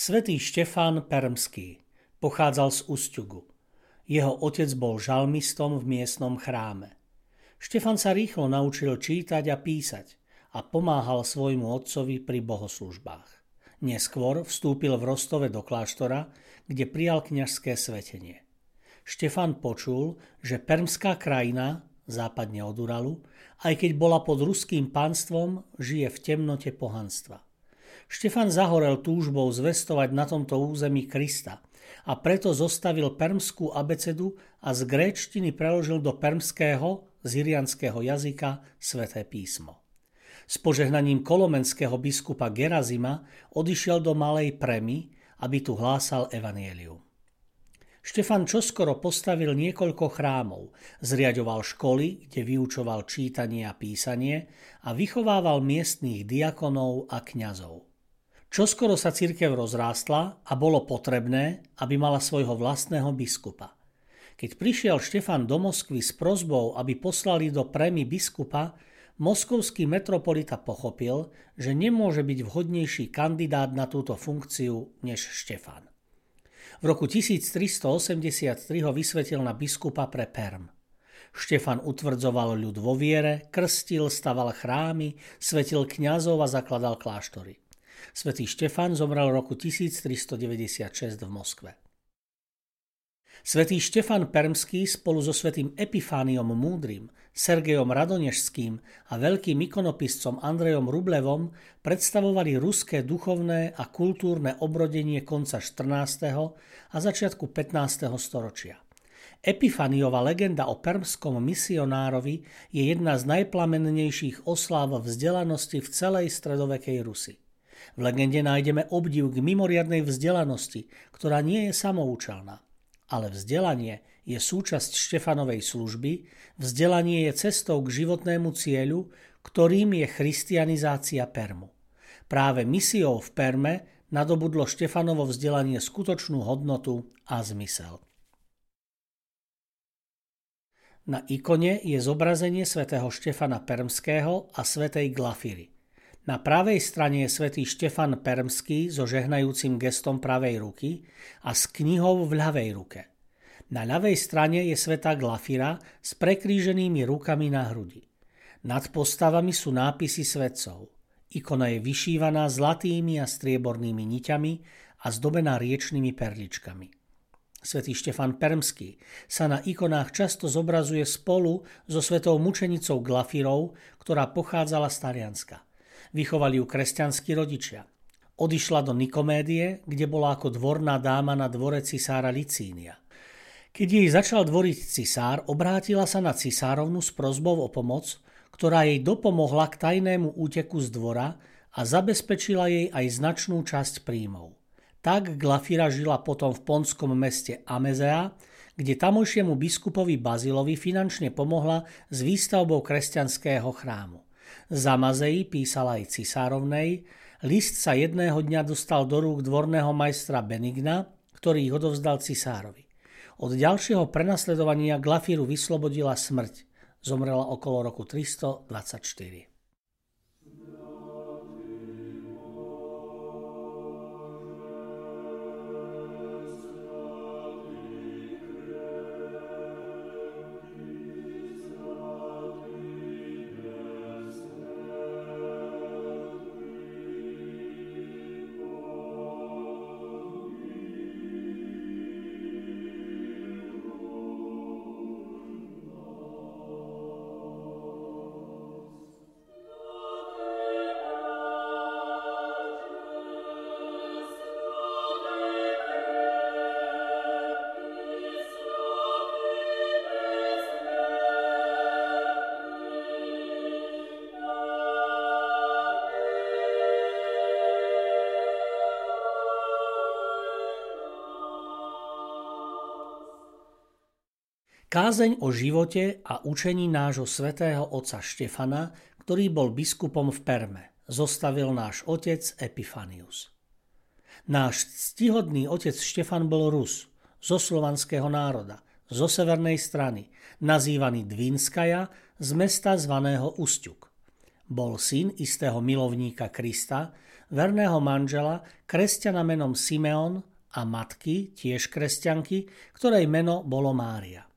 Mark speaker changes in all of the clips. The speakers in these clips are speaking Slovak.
Speaker 1: Svetý Štefán Permský pochádzal z Ustjugu. Jeho otec bol žalmistom v miestnom chráme. Štefan sa rýchlo naučil čítať a písať a pomáhal svojmu otcovi pri bohoslužbách. Neskôr vstúpil v Rostove do kláštora, kde prijal kňažské svetenie. Štefan počul, že permská krajina, západne od Uralu, aj keď bola pod ruským pánstvom, žije v temnote pohanstva – Štefan zahorel túžbou zvestovať na tomto území Krista a preto zostavil permskú abecedu a z gréčtiny preložil do permského, zirianského jazyka sveté písmo. S požehnaním kolomenského biskupa Gerazima odišiel do Malej Premy, aby tu hlásal evanielium. Štefan čoskoro postavil niekoľko chrámov, zriadoval školy, kde vyučoval čítanie a písanie a vychovával miestných diakonov a kňazov. Čoskoro sa cirkev rozrástla a bolo potrebné, aby mala svojho vlastného biskupa. Keď prišiel Štefan do Moskvy s prozbou, aby poslali do prémy biskupa, moskovský metropolita pochopil, že nemôže byť vhodnejší kandidát na túto funkciu než Štefan. V roku 1383 ho vysvetil na biskupa pre Perm. Štefan utvrdzoval ľud vo viere, krstil, staval chrámy, svetil kňazov a zakladal kláštory. Svetý Štefan zomrel roku 1396 v Moskve. Svetý Štefan Permský spolu so svetým Epifániom Múdrym, Sergejom Radonežským a veľkým ikonopiscom Andrejom Rublevom predstavovali ruské duchovné a kultúrne obrodenie konca 14. a začiatku 15. storočia. Epifaniova legenda o permskom misionárovi je jedna z najplamennejších osláv vzdelanosti v celej stredovekej Rusi. V legende nájdeme obdiv k mimoriadnej vzdelanosti, ktorá nie je samoučelná. Ale vzdelanie je súčasť Štefanovej služby, vzdelanie je cestou k životnému cieľu, ktorým je christianizácia Permu. Práve misiou v Perme nadobudlo Štefanovo vzdelanie skutočnú hodnotu a zmysel. Na ikone je zobrazenie svätého Štefana Permského a svätej Glafiry – na pravej strane je svätý Štefan Permský so žehnajúcim gestom pravej ruky a s knihou v ľavej ruke. Na ľavej strane je svätá Glafira s prekríženými rukami na hrudi. Nad postavami sú nápisy svetcov. Ikona je vyšívaná zlatými a striebornými niťami a zdobená riečnými perličkami. Svetý Štefan Permský sa na ikonách často zobrazuje spolu so svetou mučenicou Glafirou, ktorá pochádzala z Talianska – Vychovali ju kresťanskí rodičia. Odišla do Nikomédie, kde bola ako dvorná dáma na dvore cisára Licínia. Keď jej začal dvoriť cisár, obrátila sa na cisárovnu s prozbou o pomoc, ktorá jej dopomohla k tajnému úteku z dvora a zabezpečila jej aj značnú časť príjmov. Tak Glafira žila potom v ponskom meste Amezea, kde tamojšiemu biskupovi Bazilovi finančne pomohla s výstavbou kresťanského chrámu. Zamazei písal aj cisárovnej, list sa jedného dňa dostal do rúk dvorného majstra Benigna, ktorý ich odovzdal cisárovi. Od ďalšieho prenasledovania Glafiru vyslobodila smrť. Zomrela okolo roku 324. Kázeň o živote a učení nášho svätého otca Štefana, ktorý bol biskupom v Perme, zostavil náš otec Epifanius. Náš ctihodný otec Štefan bol Rus, zo slovanského národa, zo severnej strany, nazývaný Dvinskaja, z mesta zvaného Ustjuk. Bol syn istého milovníka Krista, verného manžela, kresťana menom Simeon a matky, tiež kresťanky, ktorej meno bolo Mária.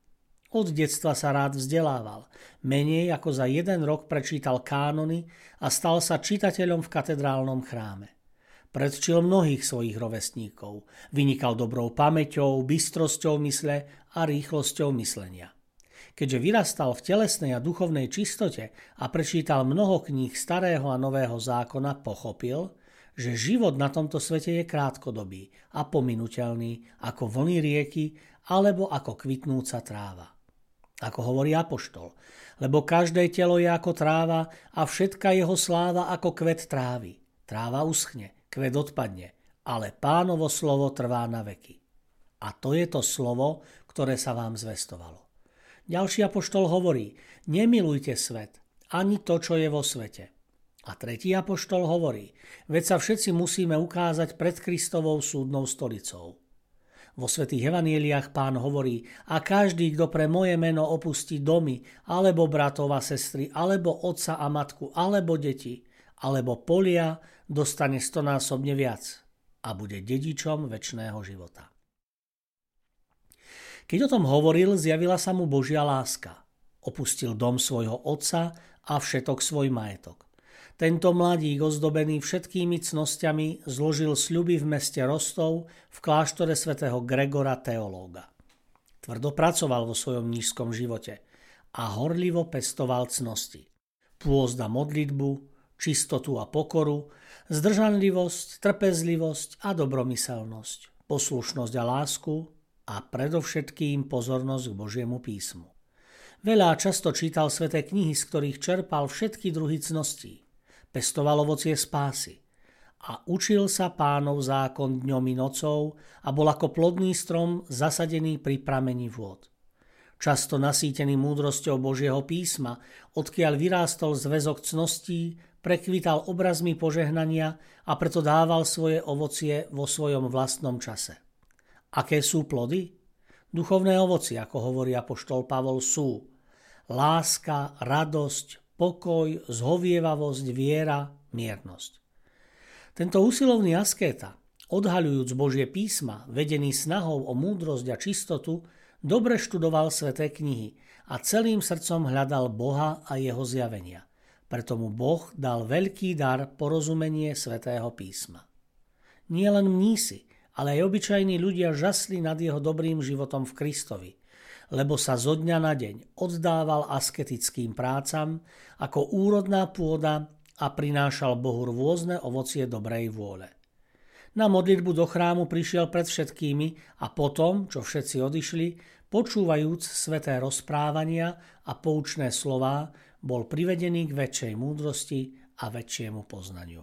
Speaker 1: Od detstva sa rád vzdelával. Menej ako za jeden rok prečítal kánony a stal sa čitateľom v katedrálnom chráme. Predčil mnohých svojich rovesníkov. Vynikal dobrou pamäťou, bystrosťou mysle a rýchlosťou myslenia. Keďže vyrastal v telesnej a duchovnej čistote a prečítal mnoho kníh starého a nového zákona, pochopil, že život na tomto svete je krátkodobý a pominuteľný ako vlny rieky alebo ako kvitnúca tráva ako hovorí Apoštol. Lebo každé telo je ako tráva a všetka jeho sláva ako kvet trávy. Tráva uschne, kvet odpadne, ale pánovo slovo trvá na veky. A to je to slovo, ktoré sa vám zvestovalo. Ďalší apoštol hovorí, nemilujte svet, ani to, čo je vo svete. A tretí apoštol hovorí, veď sa všetci musíme ukázať pred Kristovou súdnou stolicou. Vo svätých evanieliách pán hovorí, a každý, kto pre moje meno opustí domy, alebo bratov a sestry, alebo otca a matku, alebo deti, alebo polia, dostane stonásobne viac a bude dedičom väčšného života. Keď o tom hovoril, zjavila sa mu Božia láska. Opustil dom svojho otca a všetok svoj majetok. Tento mladík, ozdobený všetkými cnosťami, zložil sľuby v meste Rostov v kláštore svätého Gregora teológa. Tvrdo pracoval vo svojom nízkom živote a horlivo pestoval cnosti. Pôzd a modlitbu, čistotu a pokoru, zdržanlivosť, trpezlivosť a dobromyselnosť, poslušnosť a lásku a predovšetkým pozornosť k Božiemu písmu. Veľa často čítal sveté knihy, z ktorých čerpal všetky druhy cností pestoval ovocie spásy a učil sa pánov zákon dňom i nocou a bol ako plodný strom zasadený pri pramení vôd. Často nasýtený múdrosťou Božieho písma, odkiaľ vyrástol zväzok cností, prekvital obrazmi požehnania a preto dával svoje ovocie vo svojom vlastnom čase. Aké sú plody? Duchovné ovocie, ako hovorí apoštol Pavol, sú láska, radosť, pokoj, zhovievavosť, viera, miernosť. Tento usilovný askéta, odhaľujúc Božie písma, vedený snahou o múdrosť a čistotu, dobre študoval sveté knihy a celým srdcom hľadal Boha a jeho zjavenia. Preto mu Boh dal veľký dar porozumenie svetého písma. Nie len mnísi, ale aj obyčajní ľudia žasli nad jeho dobrým životom v Kristovi – lebo sa zo dňa na deň oddával asketickým prácam ako úrodná pôda a prinášal Bohu rôzne ovocie dobrej vôle. Na modlitbu do chrámu prišiel pred všetkými a potom, čo všetci odišli, počúvajúc sveté rozprávania a poučné slová, bol privedený k väčšej múdrosti a väčšiemu poznaniu.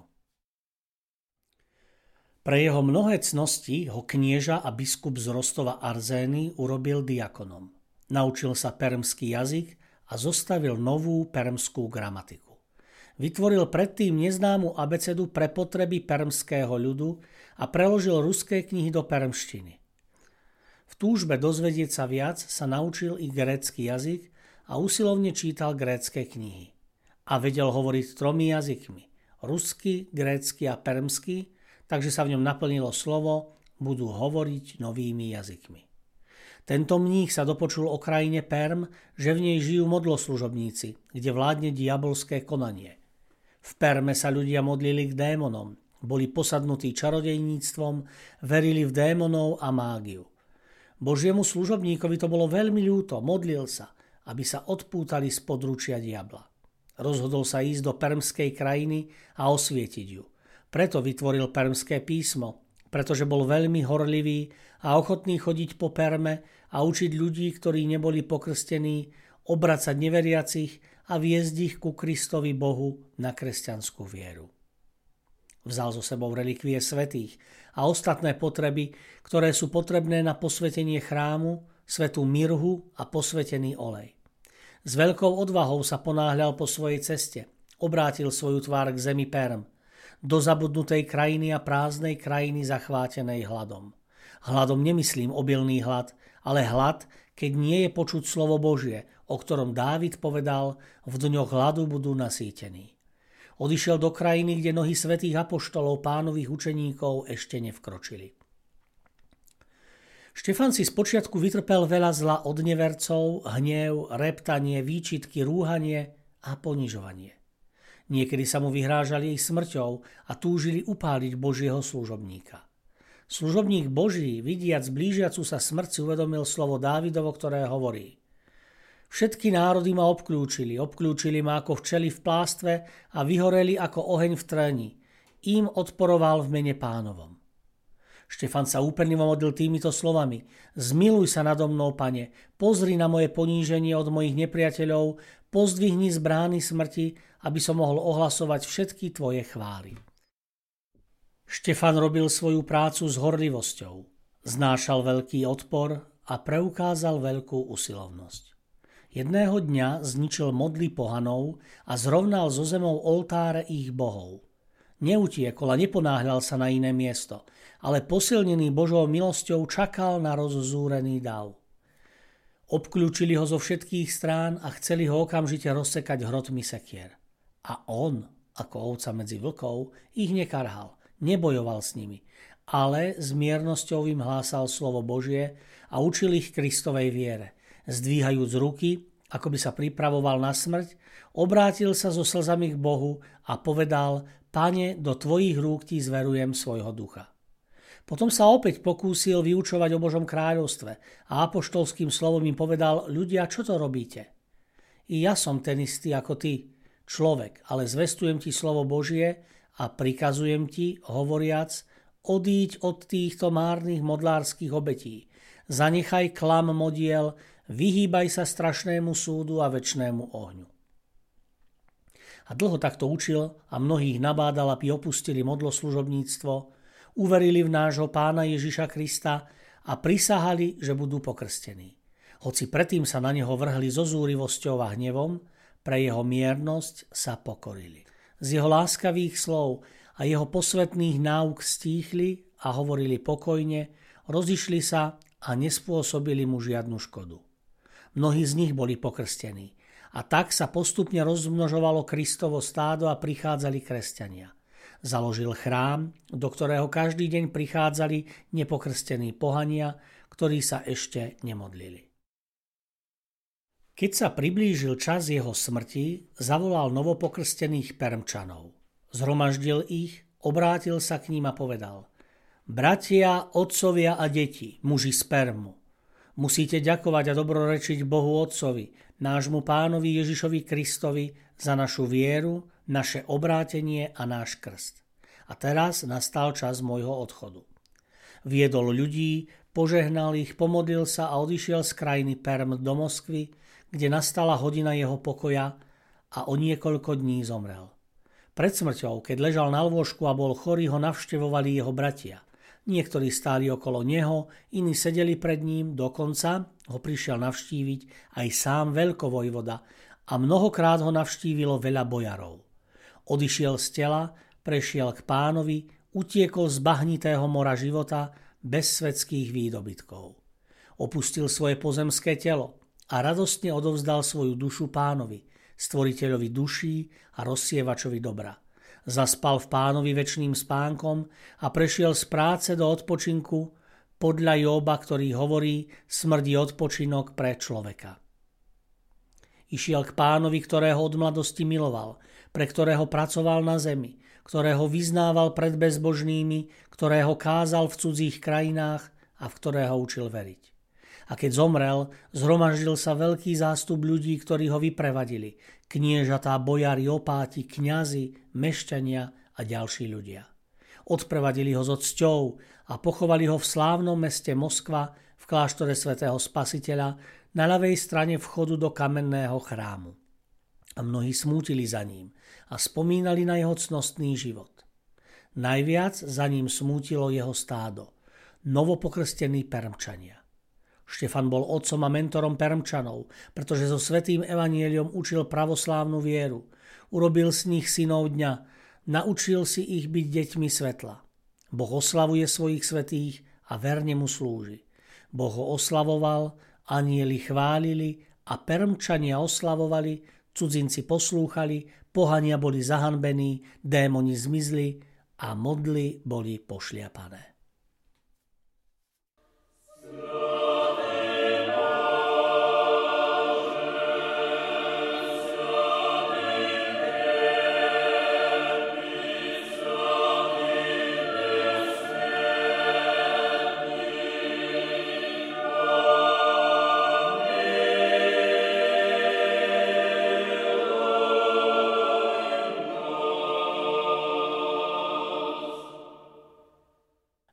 Speaker 1: Pre jeho mnohé cnosti ho knieža a biskup z Rostova Arzény urobil diakonom. Naučil sa permský jazyk a zostavil novú permskú gramatiku. Vytvoril predtým neznámu abecedu pre potreby permského ľudu a preložil ruské knihy do permštiny. V túžbe dozvedieť sa viac sa naučil i grécky jazyk a usilovne čítal grécké knihy. A vedel hovoriť tromi jazykmi. Rusky, grécky a permsky, takže sa v ňom naplnilo slovo, budú hovoriť novými jazykmi. Tento mních sa dopočul o krajine Perm, že v nej žijú modloslužobníci, kde vládne diabolské konanie. V Perme sa ľudia modlili k démonom, boli posadnutí čarodejníctvom, verili v démonov a mágiu. Božiemu služobníkovi to bolo veľmi ľúto, modlil sa, aby sa odpútali z područia diabla. Rozhodol sa ísť do permskej krajiny a osvietiť ju. Preto vytvoril permské písmo, pretože bol veľmi horlivý a ochotný chodiť po perme a učiť ľudí, ktorí neboli pokrstení, obracať neveriacich a viesť ich ku Kristovi Bohu na kresťanskú vieru. Vzal so sebou relikvie svetých a ostatné potreby, ktoré sú potrebné na posvetenie chrámu, svetú mirhu a posvetený olej. S veľkou odvahou sa ponáhľal po svojej ceste. Obrátil svoju tvár k zemi Perm, do zabudnutej krajiny a prázdnej krajiny zachvátenej hladom. Hladom nemyslím obilný hlad, ale hlad, keď nie je počuť slovo Božie, o ktorom Dávid povedal, v dňoch hladu budú nasýtení. Odišiel do krajiny, kde nohy svetých apoštolov pánových učeníkov ešte nevkročili. Štefan si spočiatku vytrpel veľa zla od nevercov, hnev, reptanie, výčitky, rúhanie a ponižovanie. Niekedy sa mu vyhrážali ich smrťou a túžili upáliť Božieho služobníka. Služobník Boží, vidiac blížiacu sa smrť, si uvedomil slovo Dávidovo, ktoré hovorí Všetky národy ma obklúčili, obklúčili ma ako včeli v plástve a vyhoreli ako oheň v tréni. Im odporoval v mene pánovom. Štefan sa úpenlivo modlil týmito slovami. Zmiluj sa nado mnou, pane, pozri na moje poníženie od mojich nepriateľov, pozdvihni z brány smrti, aby som mohol ohlasovať všetky tvoje chvály. Štefan robil svoju prácu s horlivosťou. Znášal veľký odpor a preukázal veľkú usilovnosť. Jedného dňa zničil modly pohanov a zrovnal zo zemou oltáre ich bohov. Neutiekol a neponáhľal sa na iné miesto – ale posilnený Božou milosťou čakal na rozzúrený dav. Obklúčili ho zo všetkých strán a chceli ho okamžite rozsekať hrotmi sekier. A on, ako ovca medzi vlkov, ich nekarhal, nebojoval s nimi, ale s miernosťou im hlásal slovo Božie a učil ich Kristovej viere. Zdvíhajúc ruky, ako by sa pripravoval na smrť, obrátil sa so slzami k Bohu a povedal, Pane, do tvojich rúk ti zverujem svojho ducha. Potom sa opäť pokúsil vyučovať o Božom kráľovstve a apoštolským slovom im povedal, ľudia, čo to robíte? I ja som ten istý ako ty, človek, ale zvestujem ti slovo Božie a prikazujem ti, hovoriac, odíď od týchto márnych modlárskych obetí. Zanechaj klam modiel, vyhýbaj sa strašnému súdu a väčšnému ohňu. A dlho takto učil a mnohých nabádal, aby opustili modloslužobníctvo, uverili v nášho pána Ježiša Krista a prisahali, že budú pokrstení. Hoci predtým sa na neho vrhli so zúrivosťou a hnevom, pre jeho miernosť sa pokorili. Z jeho láskavých slov a jeho posvetných náuk stíchli a hovorili pokojne, rozišli sa a nespôsobili mu žiadnu škodu. Mnohí z nich boli pokrstení a tak sa postupne rozmnožovalo Kristovo stádo a prichádzali kresťania. Založil chrám, do ktorého každý deň prichádzali nepokrstení pohania, ktorí sa ešte nemodlili. Keď sa priblížil čas jeho smrti, zavolal novopokrstených permčanov. Zhromaždil ich, obrátil sa k ním a povedal Bratia, otcovia a deti, muži z Permu, musíte ďakovať a dobrorečiť Bohu Otcovi, nášmu pánovi Ježišovi Kristovi za našu vieru, naše obrátenie a náš krst. A teraz nastal čas môjho odchodu. Viedol ľudí, požehnal ich, pomodlil sa a odišiel z krajiny Perm do Moskvy, kde nastala hodina jeho pokoja a o niekoľko dní zomrel. Pred smrťou, keď ležal na lôžku a bol chorý, ho navštevovali jeho bratia. Niektorí stáli okolo neho, iní sedeli pred ním, dokonca ho prišiel navštíviť aj sám veľkovojvoda a mnohokrát ho navštívilo veľa bojarov. Odišiel z tela, prešiel k pánovi, utiekol z bahnitého mora života bez svetských výdobytkov. Opustil svoje pozemské telo a radostne odovzdal svoju dušu pánovi, stvoriteľovi duší a rozsievačovi dobra. Zaspal v pánovi väčšným spánkom a prešiel z práce do odpočinku podľa Joba, ktorý hovorí smrdí odpočinok pre človeka. Išiel k pánovi, ktorého od mladosti miloval – pre ktorého pracoval na zemi, ktorého vyznával pred bezbožnými, ktorého kázal v cudzích krajinách a v ktorého učil veriť. A keď zomrel, zhromaždil sa veľký zástup ľudí, ktorí ho vyprevadili. Kniežatá, bojari, opáti, kňazi, mešťania a ďalší ľudia. Odprevadili ho so cťou a pochovali ho v slávnom meste Moskva v kláštore svätého Spasiteľa na ľavej strane vchodu do kamenného chrámu. A mnohí smútili za ním a spomínali na jeho cnostný život. Najviac za ním smútilo jeho stádo, novopokrstení permčania. Štefan bol otcom a mentorom Permčanov, pretože so svetým evanieliom učil pravoslávnu vieru. Urobil z nich synov dňa, naučil si ich byť deťmi svetla. Boh oslavuje svojich svetých a verne mu slúži. Boh ho oslavoval, anieli chválili a Permčania oslavovali, cudzinci poslúchali, pohania boli zahanbení, démoni zmizli a modly boli pošliapané.